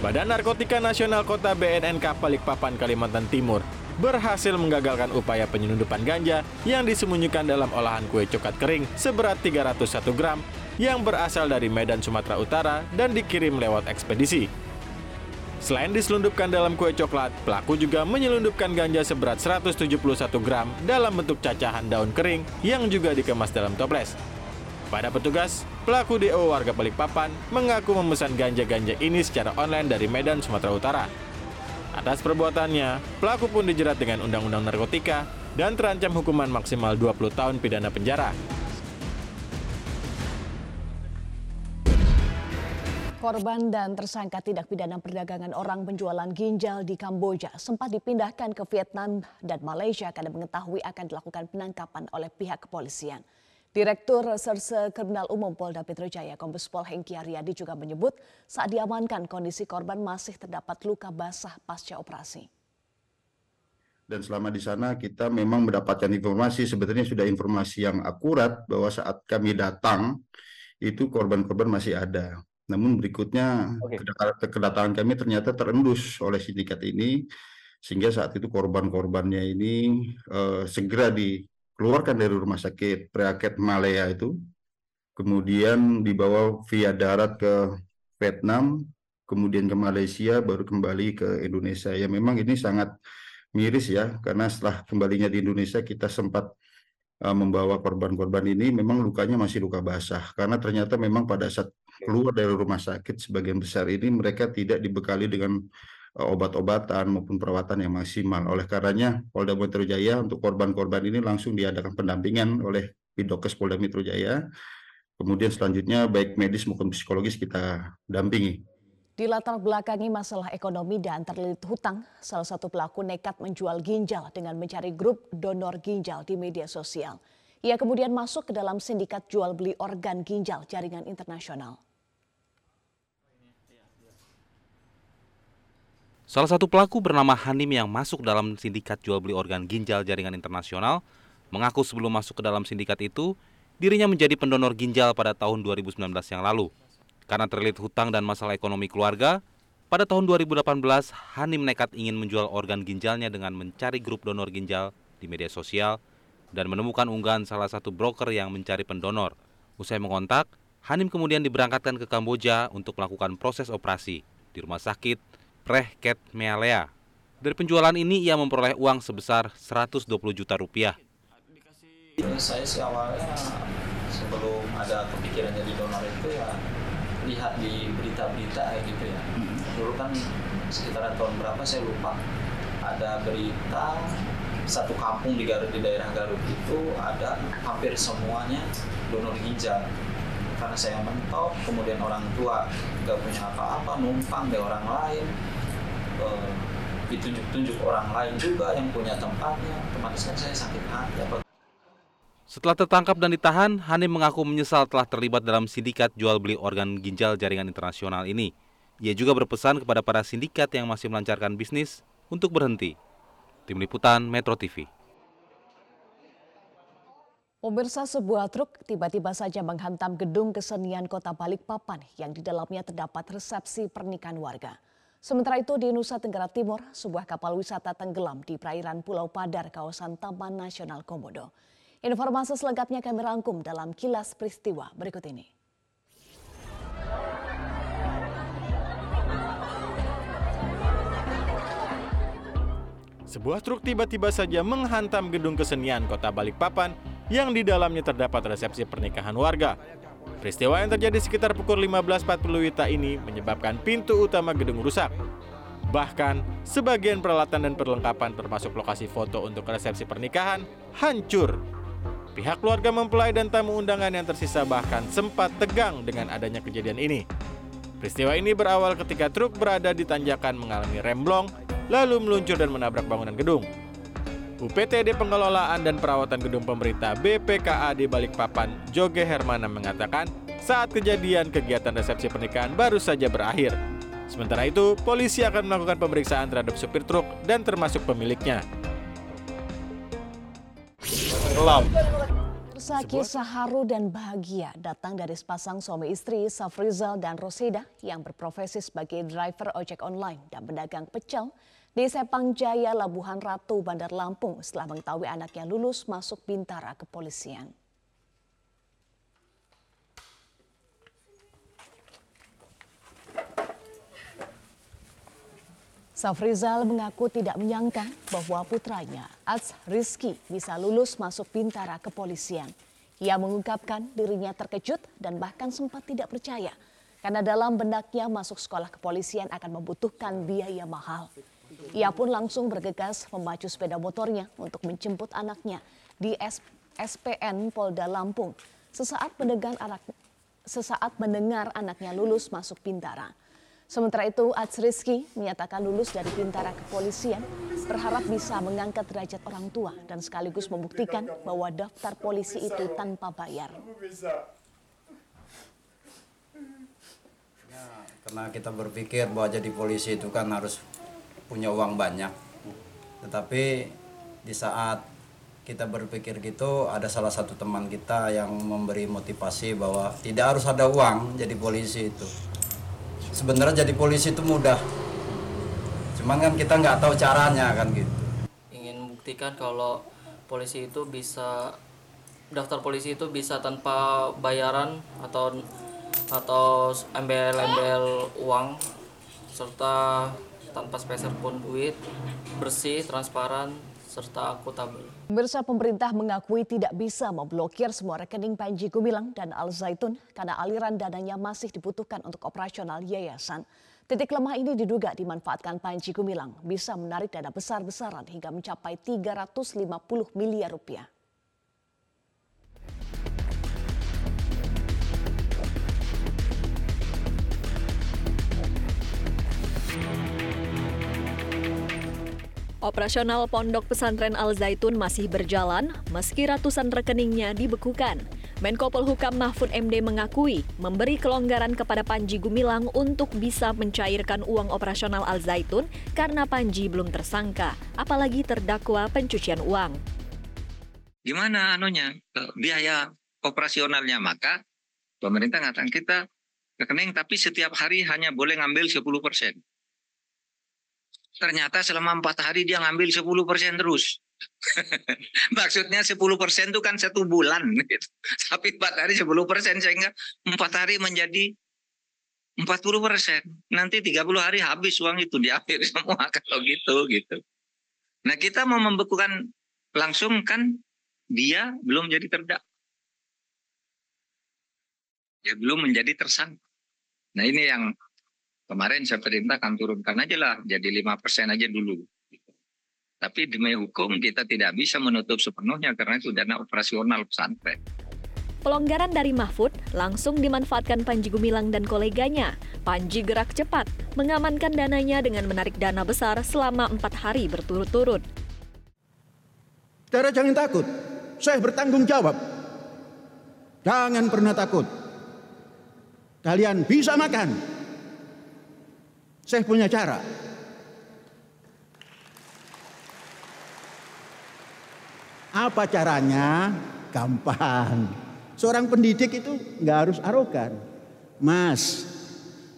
Badan Narkotika Nasional Kota BNNK Balikpapan, Kalimantan Timur berhasil menggagalkan upaya penyelundupan ganja yang disembunyikan dalam olahan kue coklat kering seberat 301 gram yang berasal dari Medan, Sumatera Utara dan dikirim lewat ekspedisi. Selain diselundupkan dalam kue coklat, pelaku juga menyelundupkan ganja seberat 171 gram dalam bentuk cacahan daun kering yang juga dikemas dalam toples. Pada petugas, pelaku DO warga Balikpapan mengaku memesan ganja-ganja ini secara online dari Medan, Sumatera Utara. Atas perbuatannya, pelaku pun dijerat dengan Undang-Undang Narkotika dan terancam hukuman maksimal 20 tahun pidana penjara. Korban dan tersangka tindak pidana perdagangan orang penjualan ginjal di Kamboja sempat dipindahkan ke Vietnam dan Malaysia karena mengetahui akan dilakukan penangkapan oleh pihak kepolisian. Direktur Reserse Kriminal Umum Polda Metro Jaya, Kombes Pol Hengki Aryadi juga menyebut saat diamankan kondisi korban masih terdapat luka basah pasca operasi. Dan selama di sana kita memang mendapatkan informasi, sebetulnya sudah informasi yang akurat bahwa saat kami datang itu korban-korban masih ada. Namun berikutnya okay. kedatangan kami ternyata terendus oleh sindikat ini sehingga saat itu korban-korbannya ini uh, segera di keluarkan dari rumah sakit Preaket Malaya itu, kemudian dibawa via darat ke Vietnam, kemudian ke Malaysia, baru kembali ke Indonesia. Ya memang ini sangat miris ya, karena setelah kembalinya di Indonesia kita sempat uh, membawa korban-korban ini memang lukanya masih luka basah, karena ternyata memang pada saat keluar dari rumah sakit sebagian besar ini mereka tidak dibekali dengan obat-obatan maupun perawatan yang maksimal. Oleh karenanya Polda Metro Jaya untuk korban-korban ini langsung diadakan pendampingan oleh Bidokes Polda Metro Jaya. Kemudian selanjutnya baik medis maupun psikologis kita dampingi. Di latar belakangi masalah ekonomi dan terlilit hutang, salah satu pelaku nekat menjual ginjal dengan mencari grup donor ginjal di media sosial. Ia kemudian masuk ke dalam sindikat jual beli organ ginjal jaringan internasional. Salah satu pelaku bernama Hanim yang masuk dalam sindikat jual beli organ ginjal jaringan internasional mengaku sebelum masuk ke dalam sindikat itu, dirinya menjadi pendonor ginjal pada tahun 2019 yang lalu. Karena terlilit hutang dan masalah ekonomi keluarga, pada tahun 2018 Hanim nekat ingin menjual organ ginjalnya dengan mencari grup donor ginjal di media sosial dan menemukan unggahan salah satu broker yang mencari pendonor. Usai mengontak, Hanim kemudian diberangkatkan ke Kamboja untuk melakukan proses operasi di rumah sakit Rehket Mealea. Dari penjualan ini ia memperoleh uang sebesar 120 juta rupiah. Saya sih awalnya sebelum ada kepikiran jadi donor itu ya lihat di berita-berita gitu ya. Dulu kan sekitaran tahun berapa saya lupa ada berita satu kampung di Garut di daerah Garut itu ada hampir semuanya donor ginjal karena saya mentok kemudian orang tua nggak punya apa-apa numpang deh orang lain ditunjuk-tunjuk orang lain juga yang punya tempatnya otomatis kan saya sakit hati apa setelah tertangkap dan ditahan, Hanim mengaku menyesal telah terlibat dalam sindikat jual beli organ ginjal jaringan internasional ini. Ia juga berpesan kepada para sindikat yang masih melancarkan bisnis untuk berhenti. Tim Liputan Metro TV. Pemirsa sebuah truk tiba-tiba saja menghantam gedung kesenian kota Balikpapan yang di dalamnya terdapat resepsi pernikahan warga. Sementara itu di Nusa Tenggara Timur, sebuah kapal wisata tenggelam di perairan Pulau Padar kawasan Taman Nasional Komodo. Informasi selengkapnya kami rangkum dalam kilas peristiwa berikut ini. Sebuah truk tiba-tiba saja menghantam gedung kesenian kota Balikpapan yang di dalamnya terdapat resepsi pernikahan warga. Peristiwa yang terjadi sekitar pukul 15.40 WITA ini menyebabkan pintu utama gedung rusak. Bahkan, sebagian peralatan dan perlengkapan termasuk lokasi foto untuk resepsi pernikahan hancur. Pihak keluarga mempelai dan tamu undangan yang tersisa bahkan sempat tegang dengan adanya kejadian ini. Peristiwa ini berawal ketika truk berada di tanjakan mengalami remblong, lalu meluncur dan menabrak bangunan gedung. UPTD Pengelolaan dan Perawatan Gedung Pemerintah BPKA di Balikpapan, Joge Hermana mengatakan saat kejadian kegiatan resepsi pernikahan baru saja berakhir. Sementara itu, polisi akan melakukan pemeriksaan terhadap supir truk dan termasuk pemiliknya. Pemirsa kisah haru dan bahagia datang dari sepasang suami istri Safrizal dan Rosida yang berprofesi sebagai driver ojek online dan pedagang pecel di Sepang Jaya, Labuhan Ratu, Bandar Lampung setelah mengetahui anaknya lulus masuk Bintara kepolisian. Safrizal mengaku tidak menyangka bahwa putranya, Ats Rizky, bisa lulus masuk Bintara kepolisian. Ia mengungkapkan dirinya terkejut dan bahkan sempat tidak percaya karena dalam benaknya masuk sekolah kepolisian akan membutuhkan biaya mahal. Ia pun langsung bergegas memacu sepeda motornya untuk menjemput anaknya di SPN Polda Lampung sesaat mendengar anak sesaat mendengar anaknya lulus masuk Bintara. Sementara itu, Ats Rizky menyatakan lulus dari Bintara Kepolisian, berharap bisa mengangkat derajat orang tua dan sekaligus membuktikan bahwa daftar polisi itu tanpa bayar. Ya, karena kita berpikir bahwa jadi polisi itu kan harus punya uang banyak. Tetapi di saat kita berpikir gitu, ada salah satu teman kita yang memberi motivasi bahwa tidak harus ada uang jadi polisi itu. Sebenarnya jadi polisi itu mudah. Cuman kan kita nggak tahu caranya kan gitu. Ingin buktikan kalau polisi itu bisa daftar polisi itu bisa tanpa bayaran atau atau embel-embel uang serta tanpa speser pun duit bersih transparan serta akuntabel. Pemirsa pemerintah mengakui tidak bisa memblokir semua rekening Panji Gumilang dan Al Zaitun karena aliran dananya masih dibutuhkan untuk operasional yayasan. Titik lemah ini diduga dimanfaatkan Panji Gumilang bisa menarik dana besar-besaran hingga mencapai 350 miliar rupiah. Operasional Pondok Pesantren Al Zaitun masih berjalan meski ratusan rekeningnya dibekukan. Menko Polhukam Mahfud MD mengakui memberi kelonggaran kepada Panji Gumilang untuk bisa mencairkan uang operasional Al Zaitun karena Panji belum tersangka, apalagi terdakwa pencucian uang. Gimana anunya biaya operasionalnya maka pemerintah ngatakan kita rekening tapi setiap hari hanya boleh ngambil 10 persen ternyata selama empat hari dia ngambil 10 persen terus. Maksudnya 10 persen itu kan satu bulan. Gitu. Tapi empat hari 10 persen sehingga empat hari menjadi 40 persen. Nanti 30 hari habis uang itu diambil semua kalau gitu gitu. Nah kita mau membekukan langsung kan dia belum jadi terdakwa. Ya belum menjadi tersangka. Nah ini yang Kemarin saya perintahkan turunkan aja lah, jadi lima persen aja dulu. Tapi demi hukum kita tidak bisa menutup sepenuhnya karena itu dana operasional pesantren. Pelonggaran dari Mahfud langsung dimanfaatkan Panji Gumilang dan koleganya. Panji gerak cepat, mengamankan dananya dengan menarik dana besar selama empat hari berturut-turut. Saudara jangan takut, saya bertanggung jawab. Jangan pernah takut. Kalian bisa makan, saya punya cara. Apa caranya? Gampang. Seorang pendidik itu nggak harus arogan. Mas,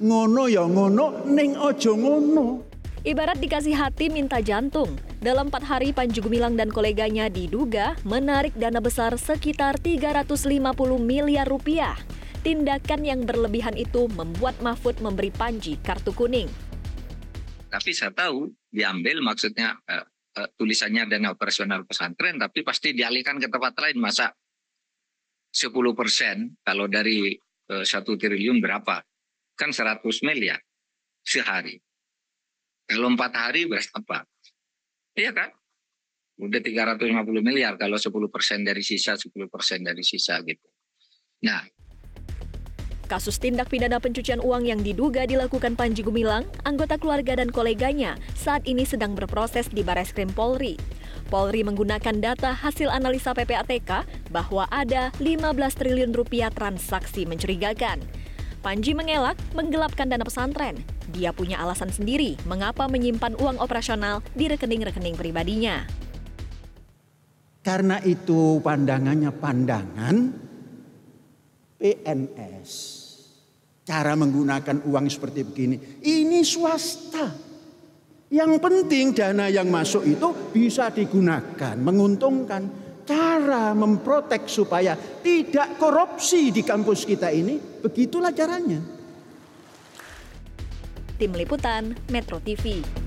ngono ya ngono, ning ojo ngono. Ibarat dikasih hati minta jantung. Dalam empat hari Panji Gumilang dan koleganya diduga menarik dana besar sekitar 350 miliar rupiah. Tindakan yang berlebihan itu membuat Mahfud memberi Panji kartu kuning. Tapi saya tahu diambil maksudnya uh, uh, tulisannya dana operasional pesantren, tapi pasti dialihkan ke tempat lain. Masa 10 persen kalau dari uh, satu triliun berapa? Kan 100 miliar sehari. Kalau empat hari berapa? Iya kan? Udah 350 miliar kalau 10 persen dari sisa, 10 persen dari sisa gitu. Nah, Kasus tindak pidana pencucian uang yang diduga dilakukan Panji Gumilang, anggota keluarga dan koleganya saat ini sedang berproses di Bareskrim Polri. Polri menggunakan data hasil analisa PPATK bahwa ada 15 triliun rupiah transaksi mencurigakan. Panji mengelak menggelapkan dana pesantren. Dia punya alasan sendiri mengapa menyimpan uang operasional di rekening-rekening pribadinya. Karena itu pandangannya pandangan PNS. Cara menggunakan uang seperti begini. Ini swasta. Yang penting dana yang masuk itu bisa digunakan, menguntungkan. Cara memprotek supaya tidak korupsi di kampus kita ini, begitulah caranya. Tim Liputan Metro TV.